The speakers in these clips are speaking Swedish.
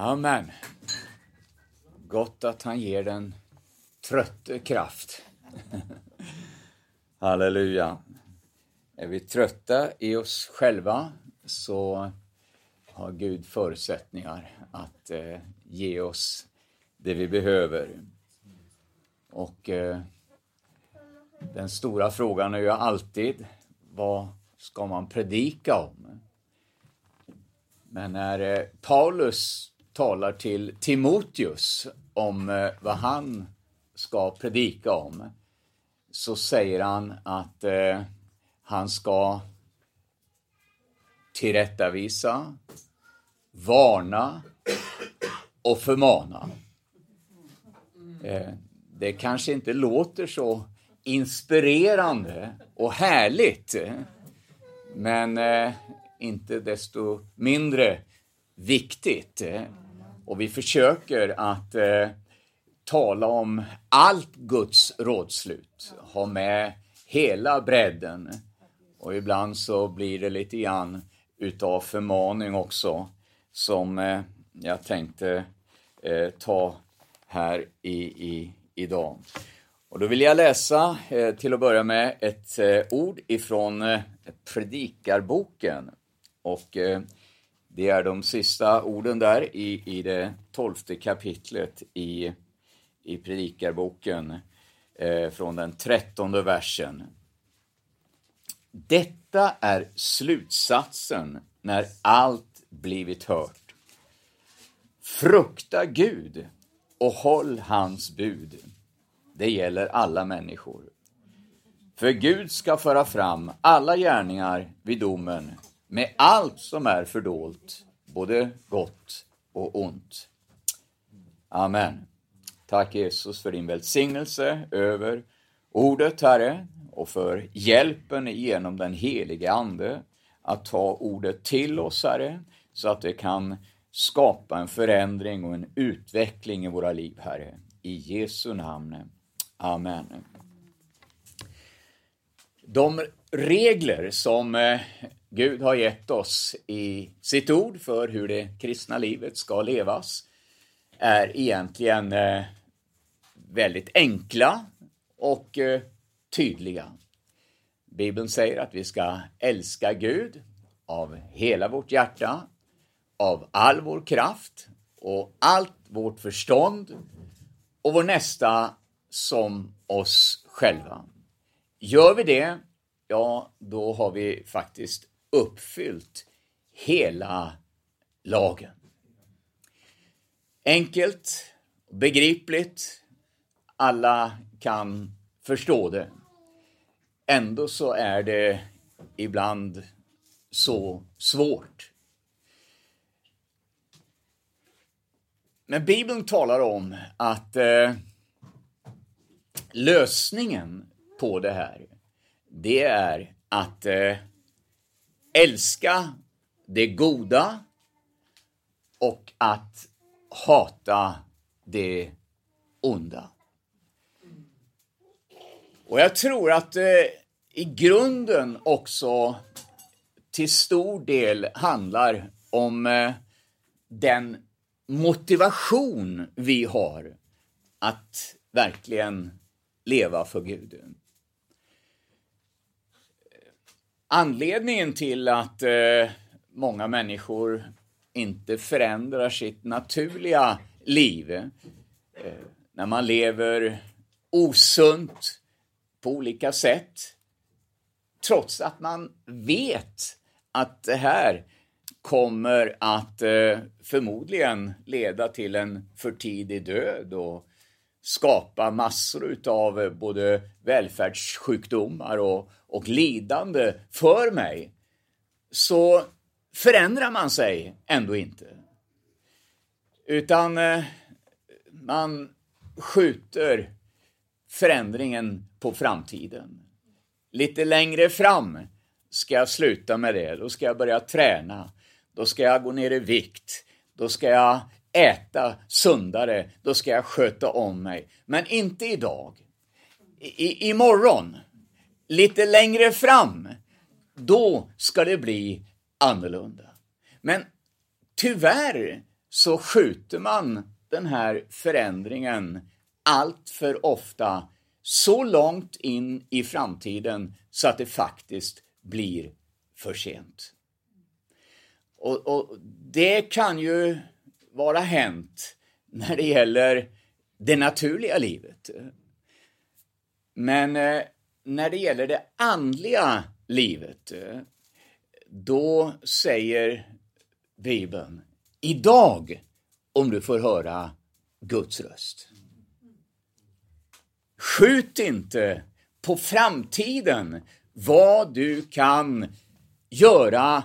Amen. Gott att han ger den trötte kraft. Halleluja. Är vi trötta i oss själva så har Gud förutsättningar att eh, ge oss det vi behöver. Och eh, den stora frågan är ju alltid, vad ska man predika om? Men när eh, Paulus talar till Timoteus om eh, vad han ska predika om, så säger han att eh, han ska tillrättavisa, varna och förmana. Eh, det kanske inte låter så inspirerande och härligt, men eh, inte desto mindre viktigt. Och vi försöker att eh, tala om allt Guds rådslut, ha med hela bredden. Och ibland så blir det lite grann utav förmaning också, som eh, jag tänkte eh, ta här i, i, idag. Och då vill jag läsa eh, till att börja med ett eh, ord ifrån eh, Predikarboken. Och eh, det är de sista orden där i, i det tolfte kapitlet i, i Predikarboken eh, från den trettonde versen. Detta är slutsatsen när allt blivit hört. Frukta Gud och håll hans bud. Det gäller alla människor. För Gud ska föra fram alla gärningar vid domen med allt som är fördolt, både gott och ont. Amen. Tack Jesus för din välsignelse över ordet, Herre, och för hjälpen genom den helige Ande att ta ordet till oss, Herre, så att det kan skapa en förändring och en utveckling i våra liv, Herre. I Jesu namn. Amen. De regler som eh, Gud har gett oss i sitt ord för hur det kristna livet ska levas är egentligen eh, väldigt enkla och eh, tydliga. Bibeln säger att vi ska älska Gud av hela vårt hjärta, av all vår kraft och allt vårt förstånd och vår nästa som oss själva. Gör vi det, ja, då har vi faktiskt uppfyllt hela lagen. Enkelt, begripligt, alla kan förstå det. Ändå så är det ibland så svårt. Men Bibeln talar om att eh, lösningen på det här, det är att eh, älska det goda och att hata det onda. Och jag tror att det i grunden också till stor del handlar om eh, den motivation vi har att verkligen leva för Gud. Anledningen till att eh, många människor inte förändrar sitt naturliga liv eh, när man lever osunt på olika sätt trots att man vet att det här kommer att eh, förmodligen leda till en för tidig död och skapa massor utav eh, både välfärdssjukdomar och, och lidande för mig, så förändrar man sig ändå inte. Utan eh, man skjuter förändringen på framtiden. Lite längre fram ska jag sluta med det, då ska jag börja träna, då ska jag gå ner i vikt, då ska jag äta sundare, då ska jag sköta om mig. Men inte idag. I, imorgon, lite längre fram, då ska det bli annorlunda. Men tyvärr så skjuter man den här förändringen allt för ofta så långt in i framtiden så att det faktiskt blir för sent. Och, och det kan ju vara hänt när det gäller det naturliga livet. Men eh, när det gäller det andliga livet, eh, då säger Bibeln, idag om du får höra Guds röst. Skjut inte på framtiden vad du kan göra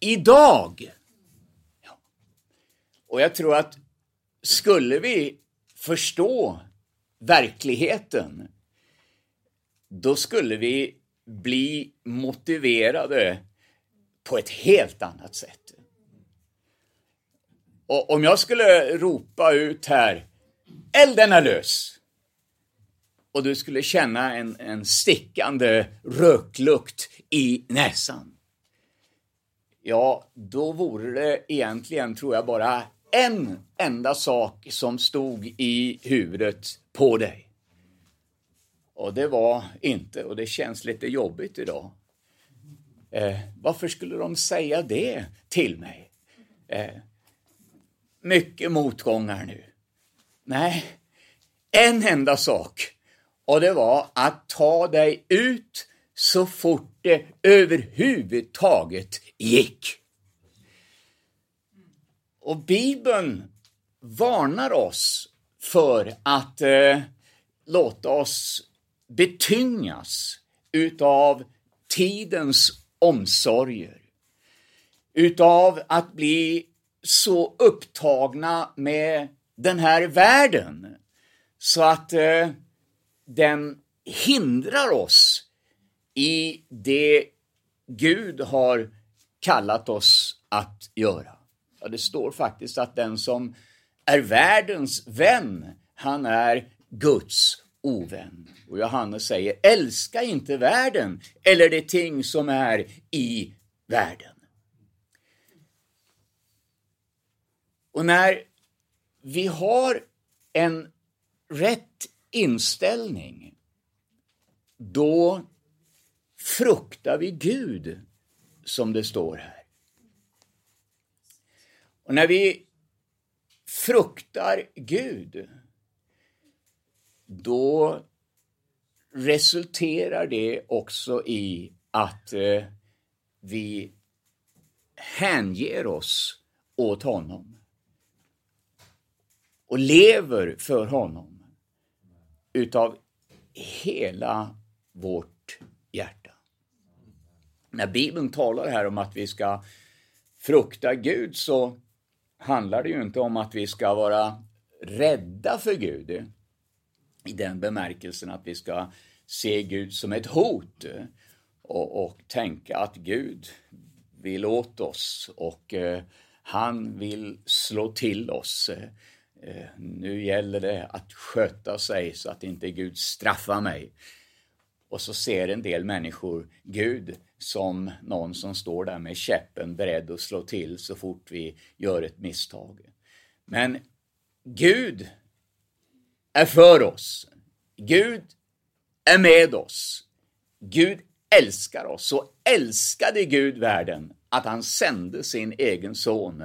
idag. Och jag tror att skulle vi förstå verkligheten, då skulle vi bli motiverade på ett helt annat sätt. Och om jag skulle ropa ut här, elden är lös, och du skulle känna en, en stickande röklukt i näsan. Ja, då vore det egentligen, tror jag, bara en enda sak som stod i huvudet på dig. Och det var inte, och det känns lite jobbigt idag. Eh, varför skulle de säga det till mig? Eh, mycket motgångar nu. Nej, en enda sak och det var att ta dig ut så fort det överhuvudtaget gick. Och Bibeln varnar oss för att eh, låta oss betyngas utav tidens omsorger, utav att bli så upptagna med den här världen så att eh, den hindrar oss i det Gud har kallat oss att göra. Ja, det står faktiskt att den som är världens vän, han är Guds ovän. Och Johannes säger, älska inte världen eller det ting som är i världen. Och när vi har en rätt inställning, då fruktar vi Gud, som det står här. Och när vi fruktar Gud, då resulterar det också i att eh, vi hänger oss åt honom och lever för honom utav hela vårt hjärta. När Bibeln talar här om att vi ska frukta Gud så handlar det ju inte om att vi ska vara rädda för Gud i den bemärkelsen att vi ska se Gud som ett hot och, och tänka att Gud vill åt oss och eh, han vill slå till oss. Eh, nu gäller det att sköta sig så att inte Gud straffar mig. Och så ser en del människor Gud som någon som står där med käppen beredd att slå till så fort vi gör ett misstag. Men Gud är för oss. Gud är med oss. Gud älskar oss. Så älskade Gud världen att han sände sin egen son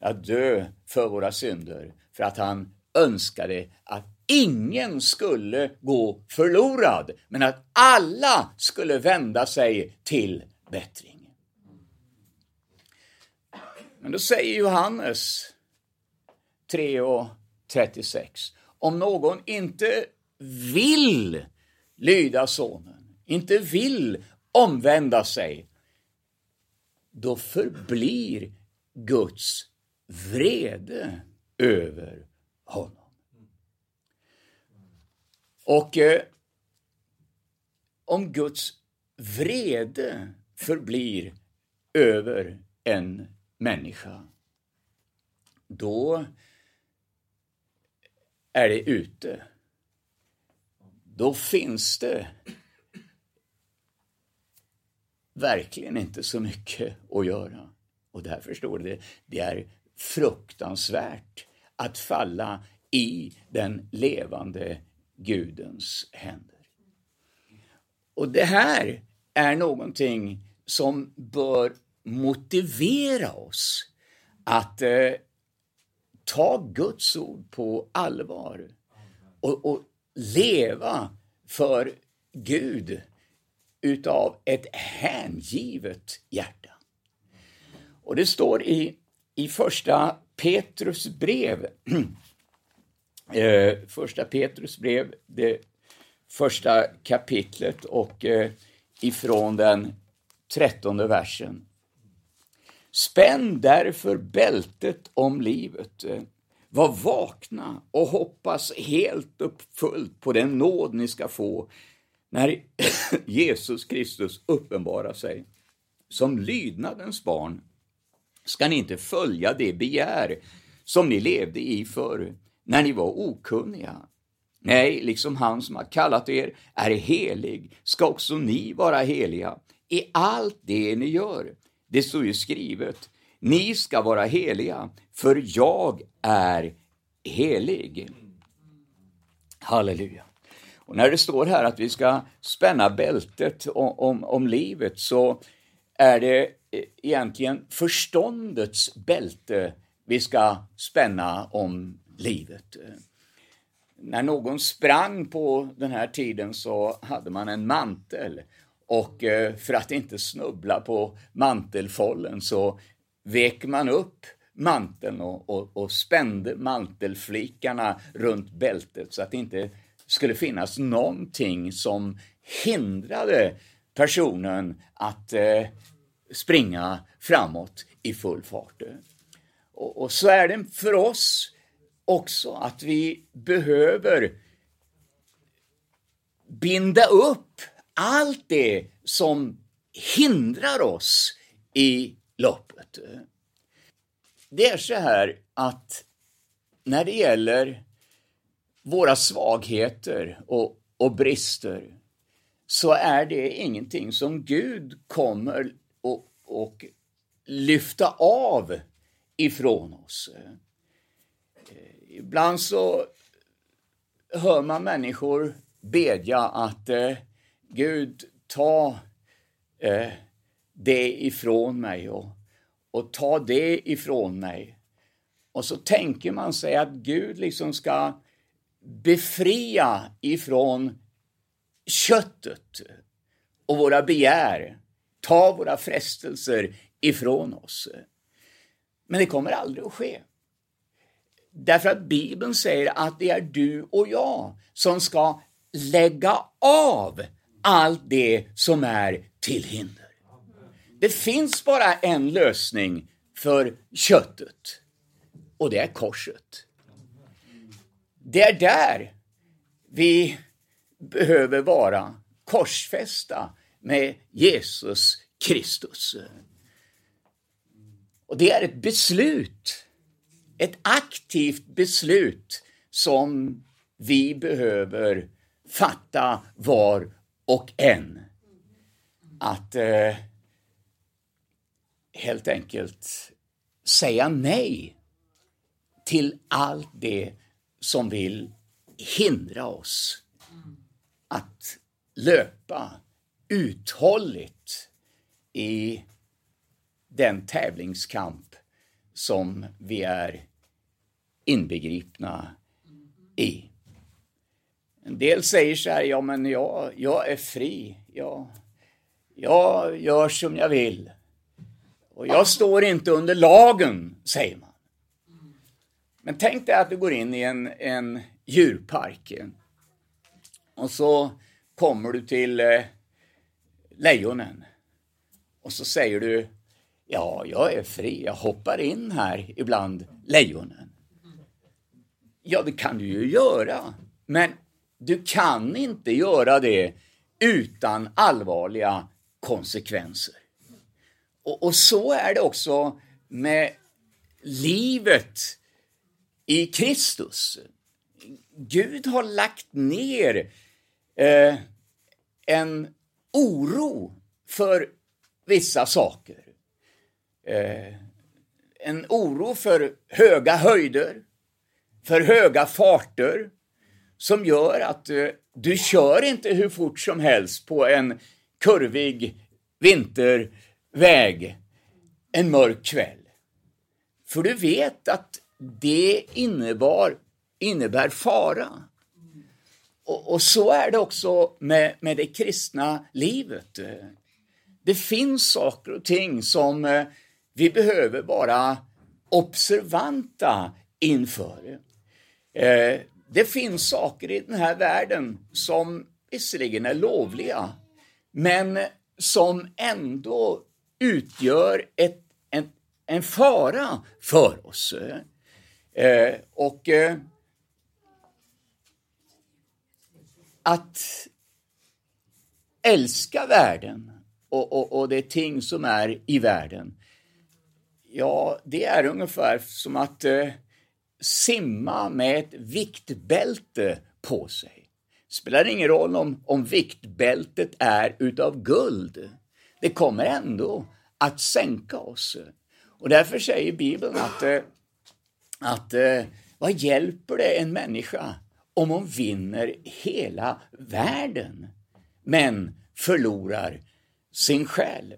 att dö för våra synder för att han önskade att ingen skulle gå förlorad, men att alla skulle vända sig till bättring. Men då säger Johannes 3 och 36. Om någon inte vill lyda sonen, inte vill omvända sig, då förblir Guds vrede över honom. Och eh, om Guds vrede förblir över en människa, då är det ute. Då finns det verkligen inte så mycket att göra. Och därför står det, det är fruktansvärt att falla i den levande Gudens händer. Och det här är någonting som bör motivera oss att eh, ta Guds ord på allvar och, och leva för Gud utav ett hängivet hjärta. Och det står i, i första Petrus brev, eh, första Petrus brev, det första kapitlet och eh, ifrån den trettonde versen. Spänn därför bältet om livet. Var vakna och hoppas helt och fullt på den nåd ni ska få när Jesus Kristus uppenbarar sig. Som lydnadens barn ska ni inte följa det begär som ni levde i förr, när ni var okunniga. Nej, liksom han som har kallat er är helig, ska också ni vara heliga i allt det ni gör. Det står ju skrivet, ni ska vara heliga, för jag är helig. Halleluja. Och när det står här att vi ska spänna bältet om, om, om livet så är det egentligen förståndets bälte vi ska spänna om livet. När någon sprang på den här tiden så hade man en mantel och eh, för att inte snubbla på mantelfållen så vek man upp manteln och, och, och spände mantelflikarna runt bältet så att det inte skulle finnas någonting som hindrade personen att eh, springa framåt i full fart. Och, och, så är det för oss också att vi behöver binda upp allt det som hindrar oss i loppet. Det är så här att när det gäller våra svagheter och, och brister så är det ingenting som Gud kommer och, och lyfta av ifrån oss. Ibland så hör man människor bedja att eh, Gud, ta eh, det ifrån mig och, och ta det ifrån mig. Och så tänker man sig att Gud liksom ska befria ifrån köttet och våra begär, ta våra frestelser ifrån oss. Men det kommer aldrig att ske. Därför att Bibeln säger att det är du och jag som ska lägga av allt det som är till hinder. Det finns bara en lösning för köttet och det är korset. Det är där vi behöver vara korsfästa med Jesus Kristus. Och det är ett beslut, ett aktivt beslut som vi behöver fatta var och en. Att eh, helt enkelt säga nej till allt det som vill hindra oss att löpa uthålligt i den tävlingskamp som vi är inbegripna i. En del säger så här, ja men jag, jag är fri. Jag, jag gör som jag vill. Och jag står inte under lagen, säger man. Men tänk dig att du går in i en, en djurpark. Och så kommer du till eh, lejonen. Och så säger du, ja, jag är fri, jag hoppar in här ibland lejonen. Ja, det kan du ju göra. Men du kan inte göra det utan allvarliga konsekvenser. Och, och, så är det också med livet i Kristus. Gud har lagt ner eh, en oro för vissa saker. Eh, en oro för höga höjder, för höga farter, som gör att eh, du kör inte hur fort som helst på en kurvig vinterväg en mörk kväll. För du vet att det innebar, innebär fara. Och, och, så är det också med, med det kristna livet. Det finns saker och ting som eh, vi behöver vara observanta inför. Eh, det finns saker i den här världen som visserligen är lovliga, men som ändå utgör ett, en, en fara för oss. Eh, och eh, att älska världen och, och, och det ting som är i världen, ja, det är ungefär som att eh, simma med ett viktbälte på sig. Spelar ingen roll om, om viktbältet är utav guld. Det kommer ändå att sänka oss. Och därför säger Bibeln att, eh, att eh, vad hjälper det en människa om hon vinner hela världen men förlorar sin själ?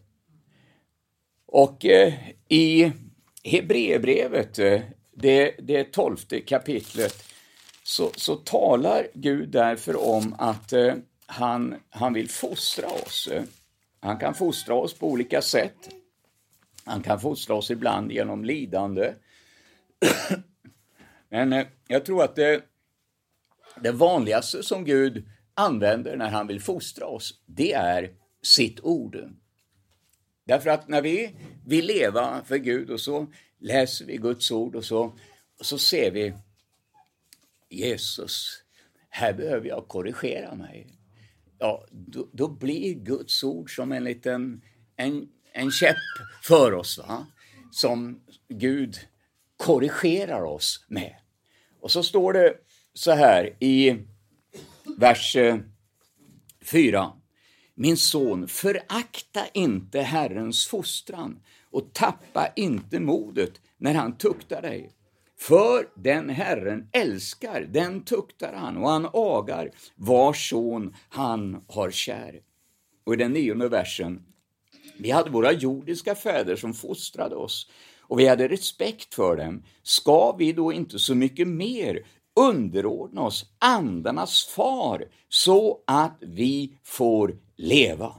Och eh, i Hebreerbrevet, det, det tolfte kapitlet, så, så talar Gud därför om att eh, han, han vill fostra oss. Han kan fostra oss på olika sätt. Han kan fostra oss ibland genom lidande. Men eh, jag tror att det, det vanligaste som Gud använder när han vill fostra oss, det är sitt ord. Därför att när vi vill leva för Gud och så läser vi Guds ord och så, och så ser vi Jesus, här behöver jag korrigera mig. Ja, då, då blir Guds ord som en liten en, en käpp för oss, va? som Gud korrigerar oss med. Och så står det så här i vers eh, 4. Min son, förakta inte Herrens fostran och tappa inte modet när han tuktar dig. För den Herren älskar, den tuktar han och han agar var son han har kär. Och i den nionde versen vi hade våra jordiska fäder som fostrade oss och vi hade respekt för dem. Ska vi då inte så mycket mer underordna oss andarnas far så att vi får leva?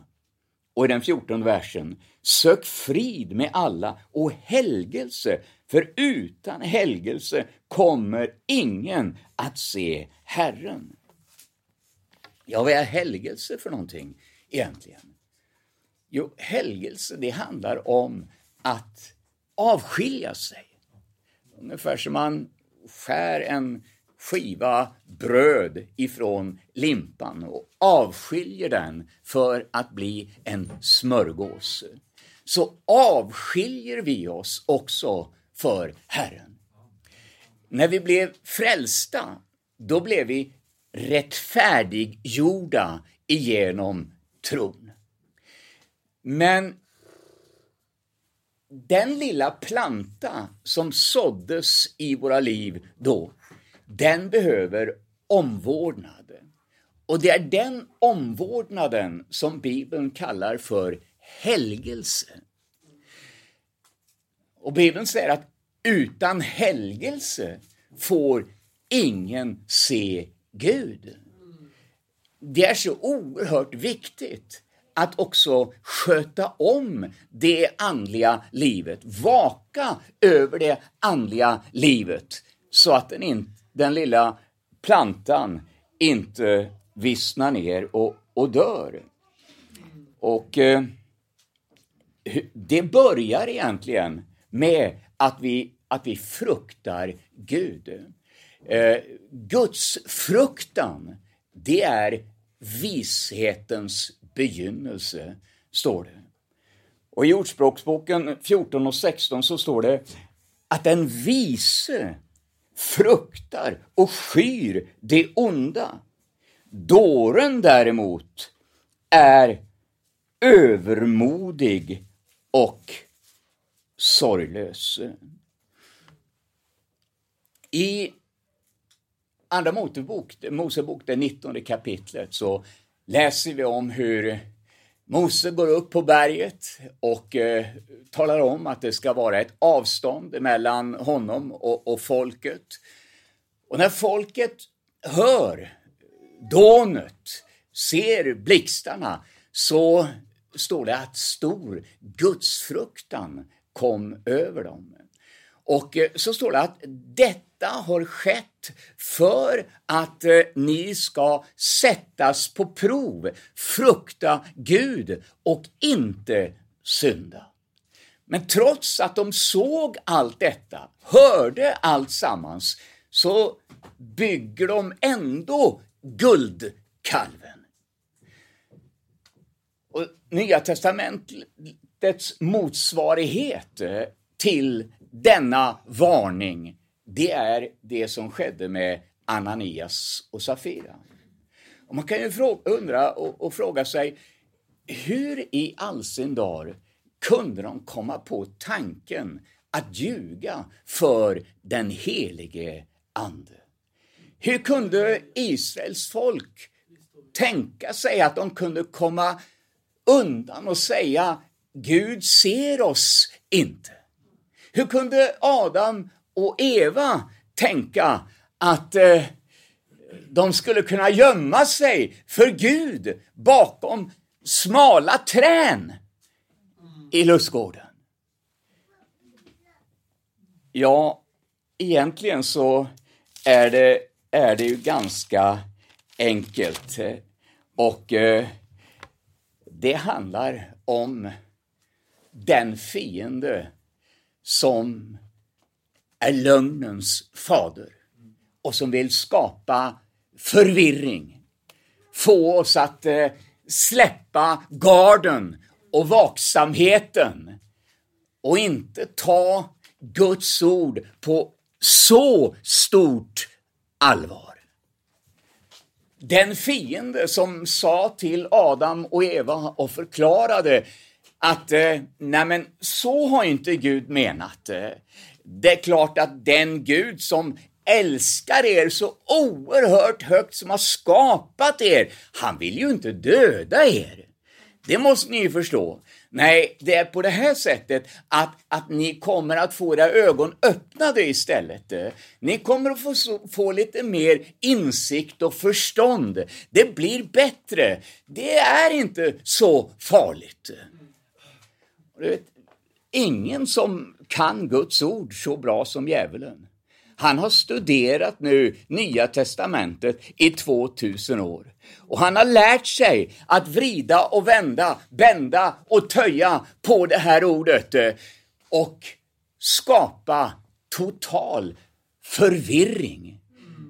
Och i den fjortonde versen, sök frid med alla och helgelse, för utan helgelse kommer ingen att se Herren. Ja, vad är helgelse för någonting egentligen? Jo, helgelse det handlar om att avskilja sig. Ungefär som man skär en skiva bröd ifrån limpan och avskiljer den för att bli en smörgås. Så avskiljer vi oss också för Herren. När vi blev frälsta, då blev vi rättfärdiggjorda igenom tron. Men den lilla planta som såddes i våra liv då, den behöver omvårdnad. Och det är den omvårdnaden som Bibeln kallar för helgelse. Och Bibeln säger att utan helgelse får ingen se Gud. Det är så oerhört viktigt att också sköta om det andliga livet, vaka över det andliga livet så att den, inte den lilla plantan inte vissnar ner och, och dör. Och eh, det börjar egentligen med att vi, att vi fruktar Gud. Eh, Guds fruktan, det är vishetens begynnelse, står det. Och i Ordspråksboken 14 och 16 så står det att den vise fruktar och skyr det onda. Dåren däremot är övermodig och sorglös. I Andra Mosebok, Mosebok, det 19 kapitlet, så läser vi om hur Mose går upp på berget och eh, talar om att det ska vara ett avstånd mellan honom och, och folket. Och när folket hör dånet, ser blixtarna, så står det att stor gudsfruktan kom över dem. Och eh, så står det att detta har skett för att eh, ni ska sättas på prov, frukta Gud och inte synda. Men trots att de såg allt detta, hörde allt sammans, så bygger de ändå guldkalven. Och Nya testamentets motsvarighet eh, till denna varning, det är det som skedde med Ananias och Safira. Och man kan ju fråga, undra och, och, fråga sig, hur i all sin dar kunde de komma på tanken att ljuga för den helige Ande? Hur kunde Israels folk tänka sig att de kunde komma undan och säga Gud ser oss inte? Hur kunde Adam och Eva tänka att eh, de skulle kunna gömma sig för Gud bakom smala trän i lustgården? Ja, egentligen så är det, är det ju ganska enkelt. Och eh, det handlar om den fiende som är lögnens fader och som vill skapa förvirring. Få oss att eh, släppa garden och vaksamheten och inte ta Guds ord på så stort allvar. Den fiende som sa till Adam och Eva och förklarade att eh, nej men så har inte Gud menat. Eh, det är klart att den Gud som älskar er så oerhört högt, som har skapat er, han vill ju inte döda er. Det måste ni ju förstå. Nej, det är på det här sättet att, att ni kommer att få era ögon öppnade istället. Eh, ni kommer att få, få lite mer insikt och förstånd. Det blir bättre. Det är inte så farligt. Vet, ingen som kan Guds ord så bra som djävulen. Han har studerat nu Nya testamentet i 2000 år. Och han har lärt sig att vrida och vända, bända och töja på det här ordet eh, och skapa total förvirring.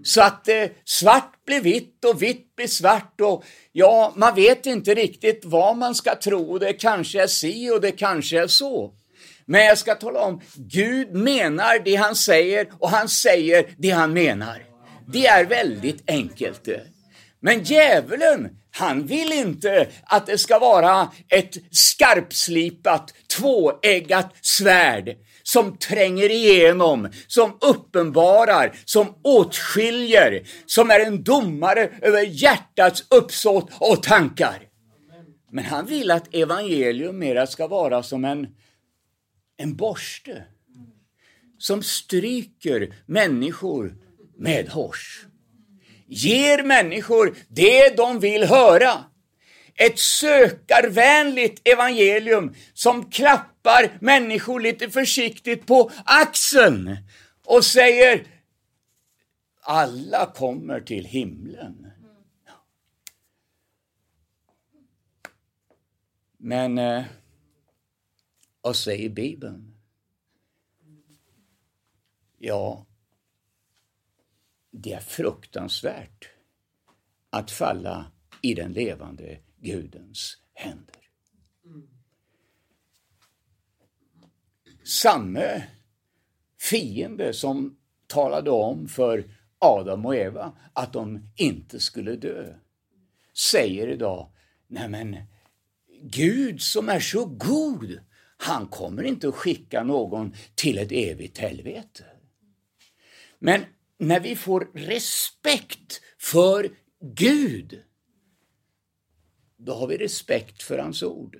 Så att eh, svart blir vitt och vitt blir svart och ja, man vet inte riktigt vad man ska tro. Det kanske är si och det kanske är så. Men jag ska tala om, Gud menar det han säger och han säger det han menar. Det är väldigt enkelt. Eh. Men djävulen, han vill inte att det ska vara ett skarpslipat, tvåeggat svärd som tränger igenom, som uppenbarar, som åtskiljer, som är en domare över hjärtats uppsåt och tankar. Men han vill att evangelium mera ska vara som en, en borste som stryker människor med hors. Ger människor det de vill höra. Ett sökarvänligt evangelium som klappar människor lite försiktigt på axeln och säger alla kommer till himlen. Men eh, vad säger Bibeln? Ja, det är fruktansvärt att falla i den levande Gudens händer. Samme fiende som talade om för Adam och Eva att de inte skulle dö, säger idag, nej men Gud som är så god, han kommer inte att skicka någon till ett evigt helvete. Men när vi får respekt för Gud, då har vi respekt för hans ord.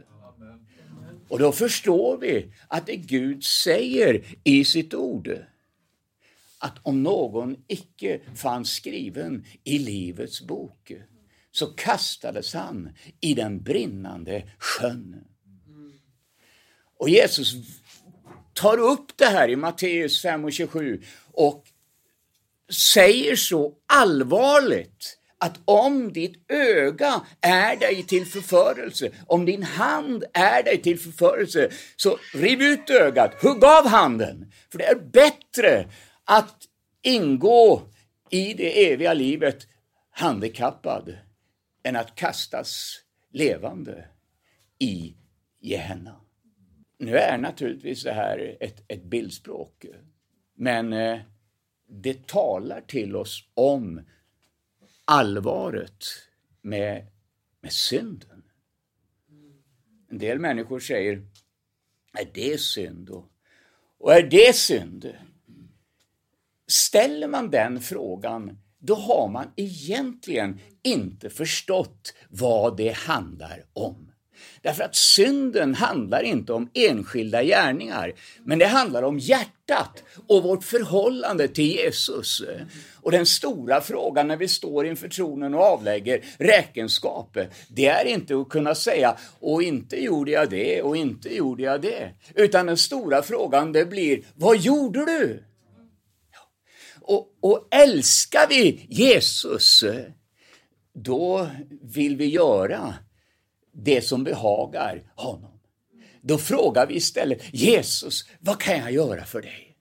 Och då förstår vi att det Gud säger i sitt ord, att om någon icke fanns skriven i Livets bok, så kastades han i den brinnande sjön. Och Jesus tar upp det här i Matteus 5 och 27 och säger så allvarligt att om ditt öga är dig till förförelse, om din hand är dig till förförelse, så riv ut ögat, hugg av handen. För det är bättre att ingå i det eviga livet handikappad än att kastas levande i Gehenna. Nu är naturligtvis det här ett, ett bildspråk, men eh, det talar till oss om allvaret med, med synden. En del människor säger, är det synd? Och, och är det synd? Ställer man den frågan, då har man egentligen inte förstått vad det handlar om. Därför att synden handlar inte om enskilda gärningar, men det handlar om hjärtat och vårt förhållande till Jesus. Och den stora frågan när vi står inför tronen och avlägger räkenskap, det är inte att kunna säga och inte gjorde jag det och inte gjorde jag det. Utan den stora frågan det blir, vad gjorde du? Och, och älskar vi Jesus, då vill vi göra det som behagar honom. Då frågar vi istället Jesus, vad kan jag göra för dig?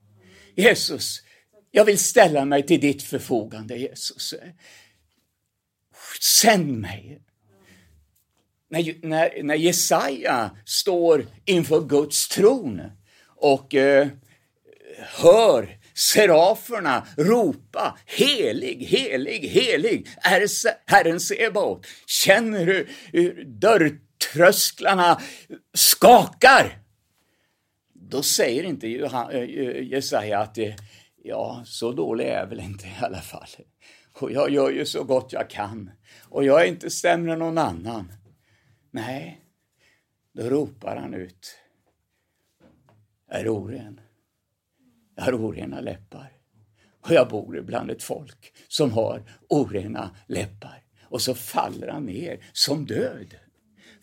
Jesus, jag vill ställa mig till ditt förfogande, Jesus. Sänd mig. När, när, när Jesaja står inför Guds tron och eh, hör seraferna ropa helig, helig, helig är Herren Sebaot. Känner du hur dörrtrösklarna skakar? Då säger inte eh, eh, Jesaja att det, ja, så dålig är jag väl inte i alla fall. Och jag gör ju så gott jag kan. Och jag är inte sämre än någon annan. Nej, då ropar han ut. är oren. Jag har orena läppar. Och jag bor bland ett folk som har orena läppar. Och så faller han ner som död.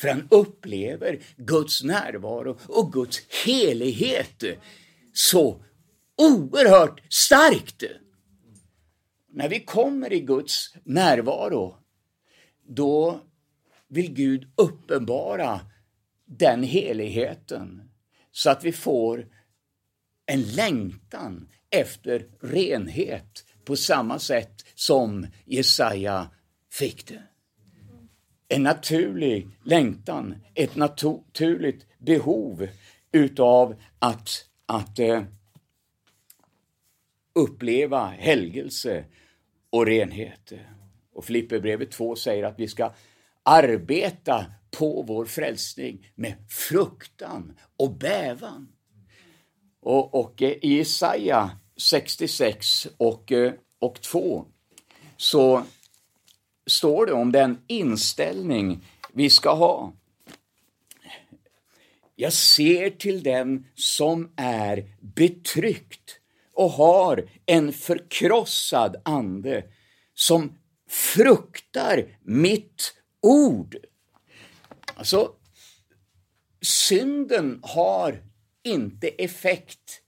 För han upplever Guds närvaro och Guds helighet så oerhört starkt. När vi kommer i Guds närvaro, då vill Gud uppenbara den heligheten så att vi får en längtan efter renhet på samma sätt som Jesaja fick det. En naturlig längtan, ett naturligt behov utav att, att eh, uppleva helgelse och renhet. Och Filipperbrevet 2 säger att vi ska arbeta på vår frälsning med fruktan och bävan. Och, och eh, i Jesaja 66 och, eh, och 2 så står det om den inställning vi ska ha. Jag ser till den som är betryckt och har en förkrossad ande som fruktar mitt ord. Alltså, synden har inte effekt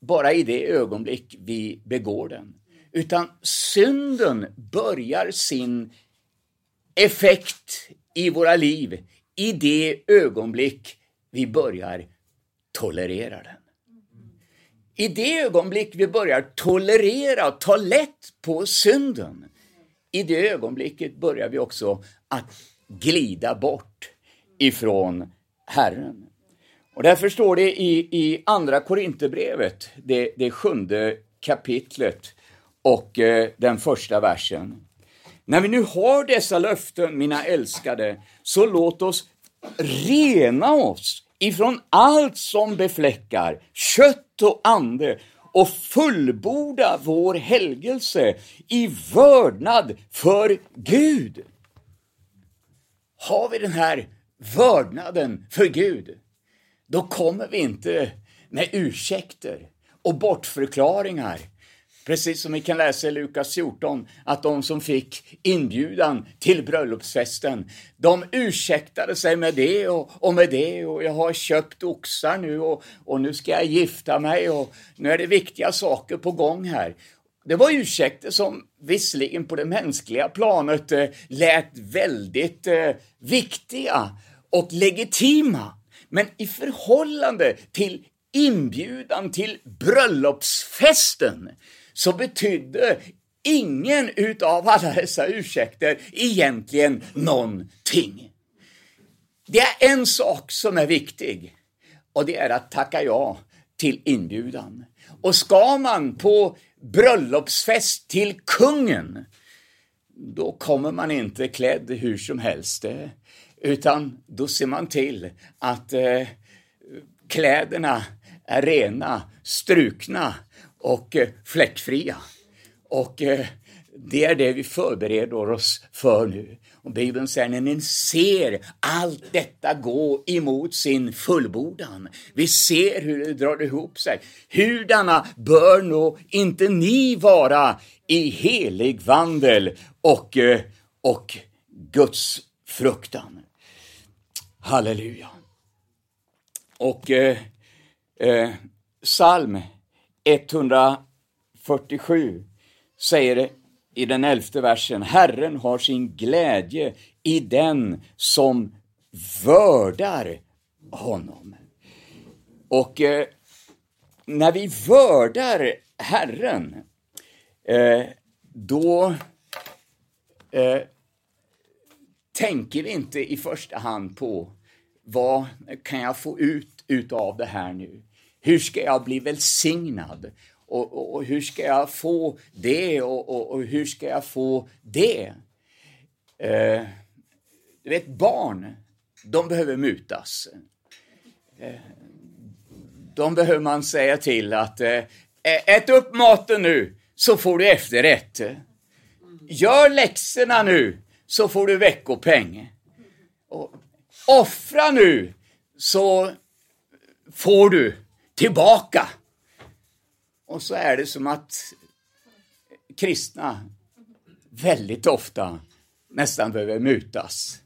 bara i det ögonblick vi begår den. Utan synden börjar sin effekt i våra liv i det ögonblick vi börjar tolerera den. I det ögonblick vi börjar tolerera och ta lätt på synden, i det ögonblicket börjar vi också att glida bort ifrån Herren. Och därför står det i, i Andra Korinthierbrevet, det, det sjunde kapitlet och eh, den första versen. När vi nu har dessa löften, mina älskade, så låt oss rena oss ifrån allt som befläckar kött och ande och fullborda vår helgelse i vördnad för Gud. Har vi den här vördnaden för Gud, då kommer vi inte med ursäkter och bortförklaringar Precis som vi kan läsa i Lukas 14, att de som fick inbjudan till bröllopsfesten, de ursäktade sig med det och, och med det och jag har köpt oxar nu och, och nu ska jag gifta mig och nu är det viktiga saker på gång här. Det var ursäkter som visserligen på det mänskliga planet eh, lät väldigt eh, viktiga och legitima, men i förhållande till inbjudan till bröllopsfesten så betydde ingen utav alla dessa ursäkter egentligen någonting. Det är en sak som är viktig och det är att tacka ja till inbjudan. Och ska man på bröllopsfest till kungen, då kommer man inte klädd hur som helst, utan då ser man till att eh, kläderna är rena, strukna och eh, fläckfria. Och eh, det är det vi förbereder oss för nu. Och Bibeln säger när ni ser allt detta gå emot sin fullbordan. Vi ser hur det drar ihop sig. Hurdana bör nog inte ni vara i helig vandel och, eh, och Guds fruktan. Halleluja. Och eh, eh, psalm 147 säger det i den elfte versen, Herren har sin glädje i den som vördar honom. Och eh, när vi vördar Herren, eh, då eh, tänker vi inte i första hand på vad kan jag få ut utav det här nu? Hur ska jag bli välsignad? Och, och, och hur ska jag få det och, och hur ska jag få det? Eh, du vet, barn, de behöver mutas. Eh, de behöver man säga till att eh, ät upp maten nu så får du efterrätt. Gör läxorna nu så får du veckopeng. Och offra nu så får du tillbaka. Och så är det som att kristna väldigt ofta nästan behöver mutas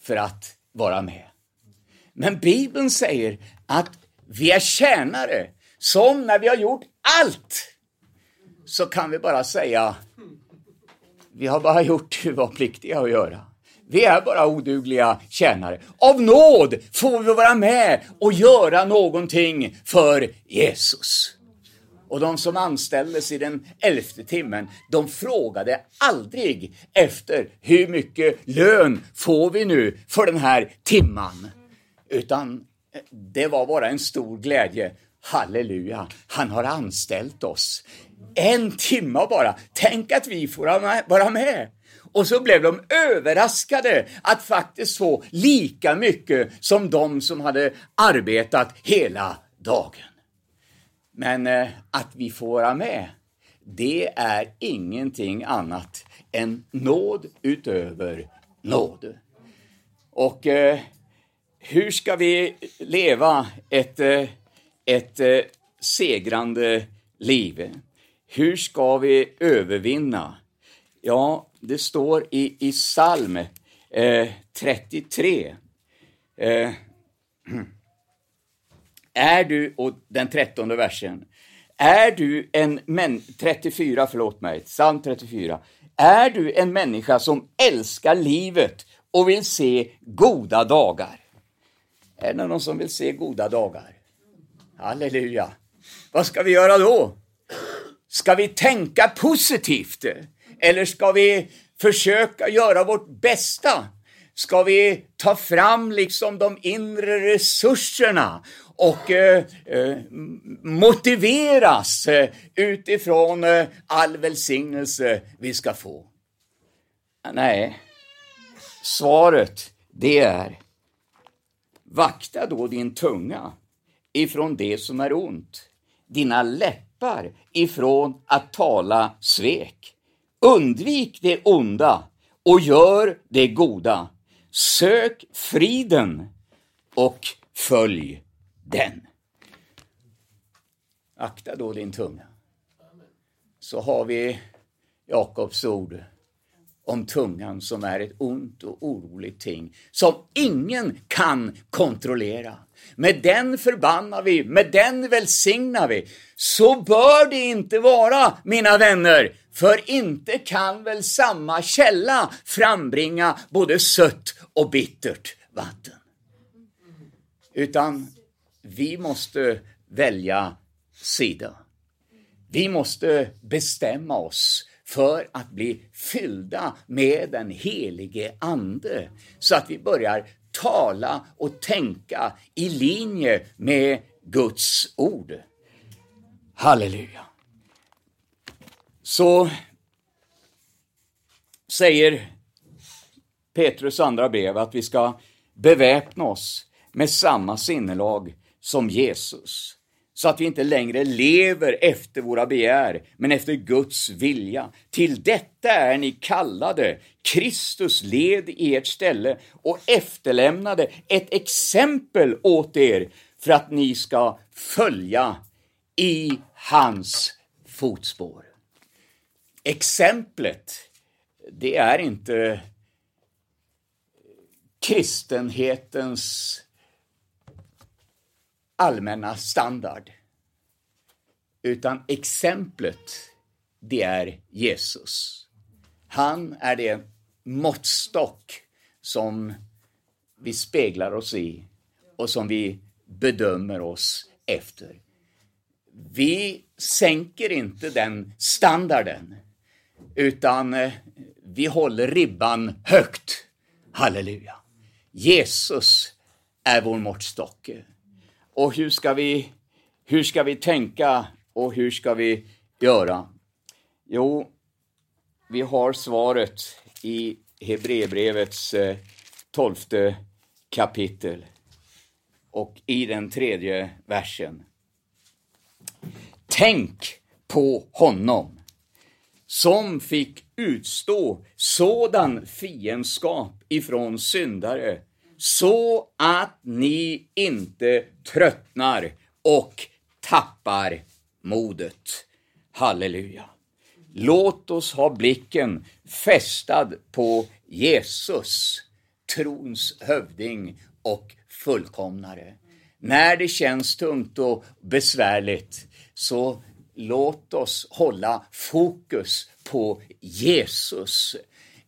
för att vara med. Men Bibeln säger att vi är tjänare som när vi har gjort allt så kan vi bara säga vi har bara gjort det vi var pliktiga att göra. Vi är bara odugliga tjänare. Av nåd får vi vara med och göra någonting för Jesus. Och de som anställdes i den elfte timmen, de frågade aldrig efter hur mycket lön får vi nu för den här timman? Utan eh, det var bara en stor glädje. Halleluja, han har anställt oss. En timma bara. Tänk att vi får vara med. Och så blev de överraskade att faktiskt få lika mycket som de som hade arbetat hela dagen. Men eh, att vi får vara med, det är ingenting annat än nåd utöver nåd. Och eh, hur ska vi leva ett, eh, ett eh, segrande liv? Hur ska vi övervinna? Ja, det står i, i psalm eh, 33. Eh, är du, och den trettonde versen, är du en män, 34, förlåt mig, psalm 34. Är du en människa som älskar livet och vill se goda dagar? Är det någon som vill se goda dagar? Halleluja! Vad ska vi göra då? Ska vi tänka positivt? Eller ska vi försöka göra vårt bästa? Ska vi ta fram liksom de inre resurserna och eh, eh, motiveras eh, utifrån eh, all välsignelse vi ska få? Nej, svaret det är Vakta då din tunga ifrån det som är ont, dina läppar ifrån att tala svek. Undvik det onda och gör det goda. Sök friden och följ den. Akta då din tunga. Så har vi Jakobs ord om tungan som är ett ont och oroligt ting som ingen kan kontrollera. Med den förbannar vi, med den välsignar vi. Så bör det inte vara, mina vänner, för inte kan väl samma källa frambringa både sött och bittert vatten. Utan vi måste välja sida. Vi måste bestämma oss för att bli fyllda med den helige Ande så att vi börjar tala och tänka i linje med Guds ord. Halleluja. Så säger Petrus andra brev att vi ska beväpna oss med samma sinnelag som Jesus så att vi inte längre lever efter våra begär, men efter Guds vilja. Till detta är ni kallade. Kristus led i ert ställe och efterlämnade ett exempel åt er för att ni ska följa i hans fotspår. Exemplet, det är inte kristenhetens allmänna standard. Utan exemplet, det är Jesus. Han är det måttstock som vi speglar oss i och som vi bedömer oss efter. Vi sänker inte den standarden, utan eh, vi håller ribban högt. Halleluja! Jesus är vår måttstock. Och hur ska vi, hur ska vi tänka och hur ska vi göra? Jo, vi har svaret i Hebreerbrevets eh, tolfte kapitel och i den tredje versen. Tänk på honom som fick utstå sådan fiendskap ifrån syndare så att ni inte tröttnar och tappar modet. Halleluja. Låt oss ha blicken fästad på Jesus, trons hövding och fullkomnare. När det känns tungt och besvärligt, så låt oss hålla fokus på Jesus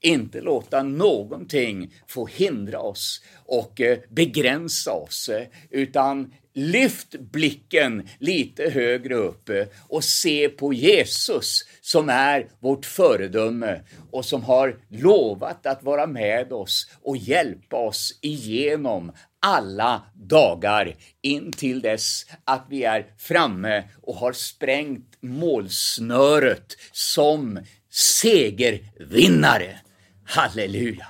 inte låta någonting få hindra oss och eh, begränsa oss, eh, utan lyft blicken lite högre upp eh, och se på Jesus som är vårt föredöme och som har lovat att vara med oss och hjälpa oss igenom alla dagar in till dess att vi är framme och har sprängt målsnöret som segervinnare. Halleluja!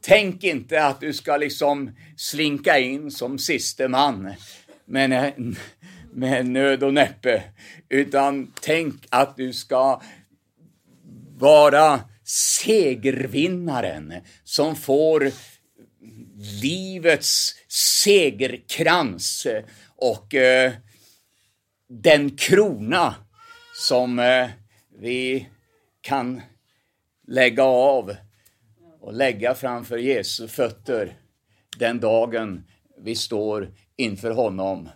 Tänk inte att du ska liksom slinka in som siste man med, med nöd och näppe, utan tänk att du ska vara segervinnaren som får livets segerkrans och eh, den krona som eh, vi kan lägga av och lägga framför Jesu fötter den dagen vi står inför honom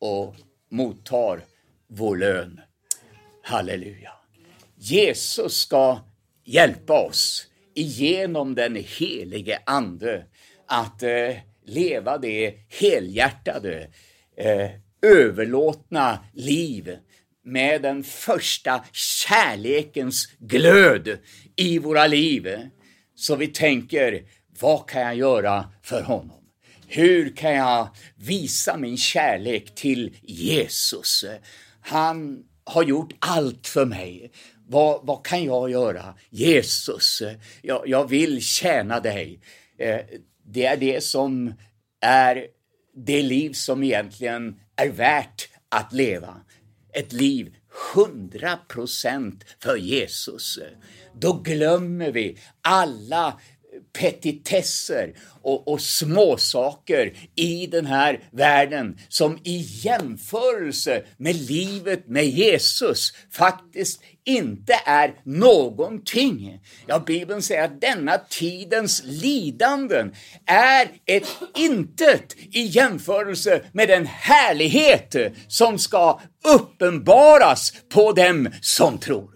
och mottar vår lön. Halleluja. Jesus ska hjälpa oss igenom den helige Ande att eh, leva det helhjärtade, eh, överlåtna liv med den första kärlekens glöd i våra liv. Så vi tänker, vad kan jag göra för honom? Hur kan jag visa min kärlek till Jesus? Han har gjort allt för mig. Vad, vad kan jag göra? Jesus, jag, jag vill tjäna dig. Eh, det är det som är det liv som egentligen är värt att leva. Ett liv 100 procent för Jesus. Då glömmer vi alla petitesser och, och småsaker i den här världen som i jämförelse med livet med Jesus faktiskt inte är någonting. Ja, Bibeln säger att denna tidens lidanden är ett intet i jämförelse med den härlighet som ska uppenbaras på dem som tror.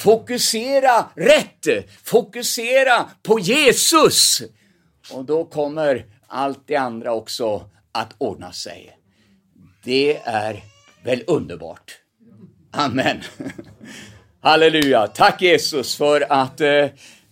Fokusera rätt, fokusera på Jesus. Och då kommer allt det andra också att ordna sig. Det är väl underbart. Amen. Halleluja. Tack Jesus för att eh,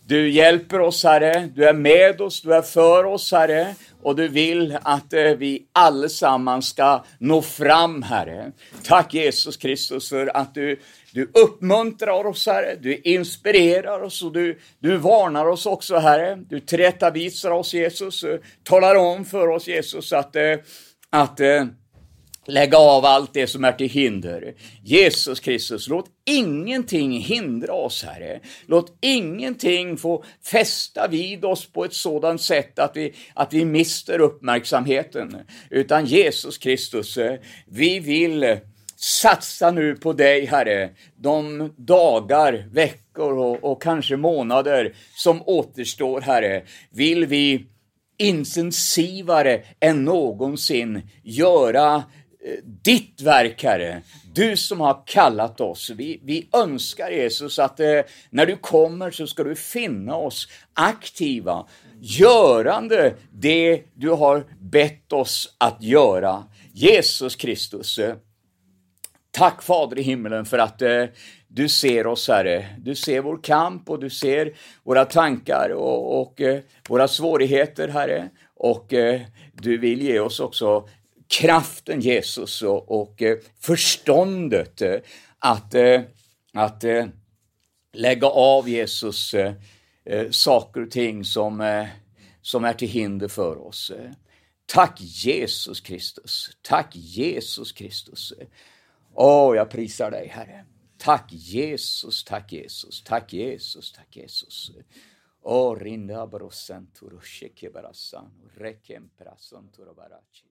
du hjälper oss Herre. Du är med oss, du är för oss Herre. Och du vill att eh, vi allesammans ska nå fram Herre. Tack Jesus Kristus för att du du uppmuntrar oss, Herre, du inspirerar oss och du, du varnar oss också, Herre. Du tillrättavisar oss, Jesus, talar om för oss, Jesus, att, eh, att eh, lägga av allt det som är till hinder. Jesus Kristus, låt ingenting hindra oss, Herre. Låt ingenting få fästa vid oss på ett sådant sätt att vi, att vi mister uppmärksamheten. Utan Jesus Kristus, eh, vi vill Satsa nu på dig, Herre, de dagar, veckor och, och, kanske månader som återstår, Herre, vill vi intensivare än någonsin göra eh, ditt verk, Herre. Du som har kallat oss. Vi, vi önskar Jesus att eh, när du kommer så ska du finna oss aktiva, görande det du har bett oss att göra. Jesus Kristus, eh, Tack Fader i himmelen för att eh, du ser oss Herre. Du ser vår kamp och du ser våra tankar och, och eh, våra svårigheter Herre. Och eh, du vill ge oss också kraften Jesus och, och eh, förståndet eh, att, eh, att eh, lägga av Jesus eh, eh, saker och ting som, som är till hinder för oss. Tack Jesus Kristus. Tack Jesus Kristus. Åh, oh, jag prisar dig, Herre. Tack Jesus, tack Jesus, tack Jesus, tack Jesus. Åh, rinda brosentur, shekebarasan, rekemprasantur barachi.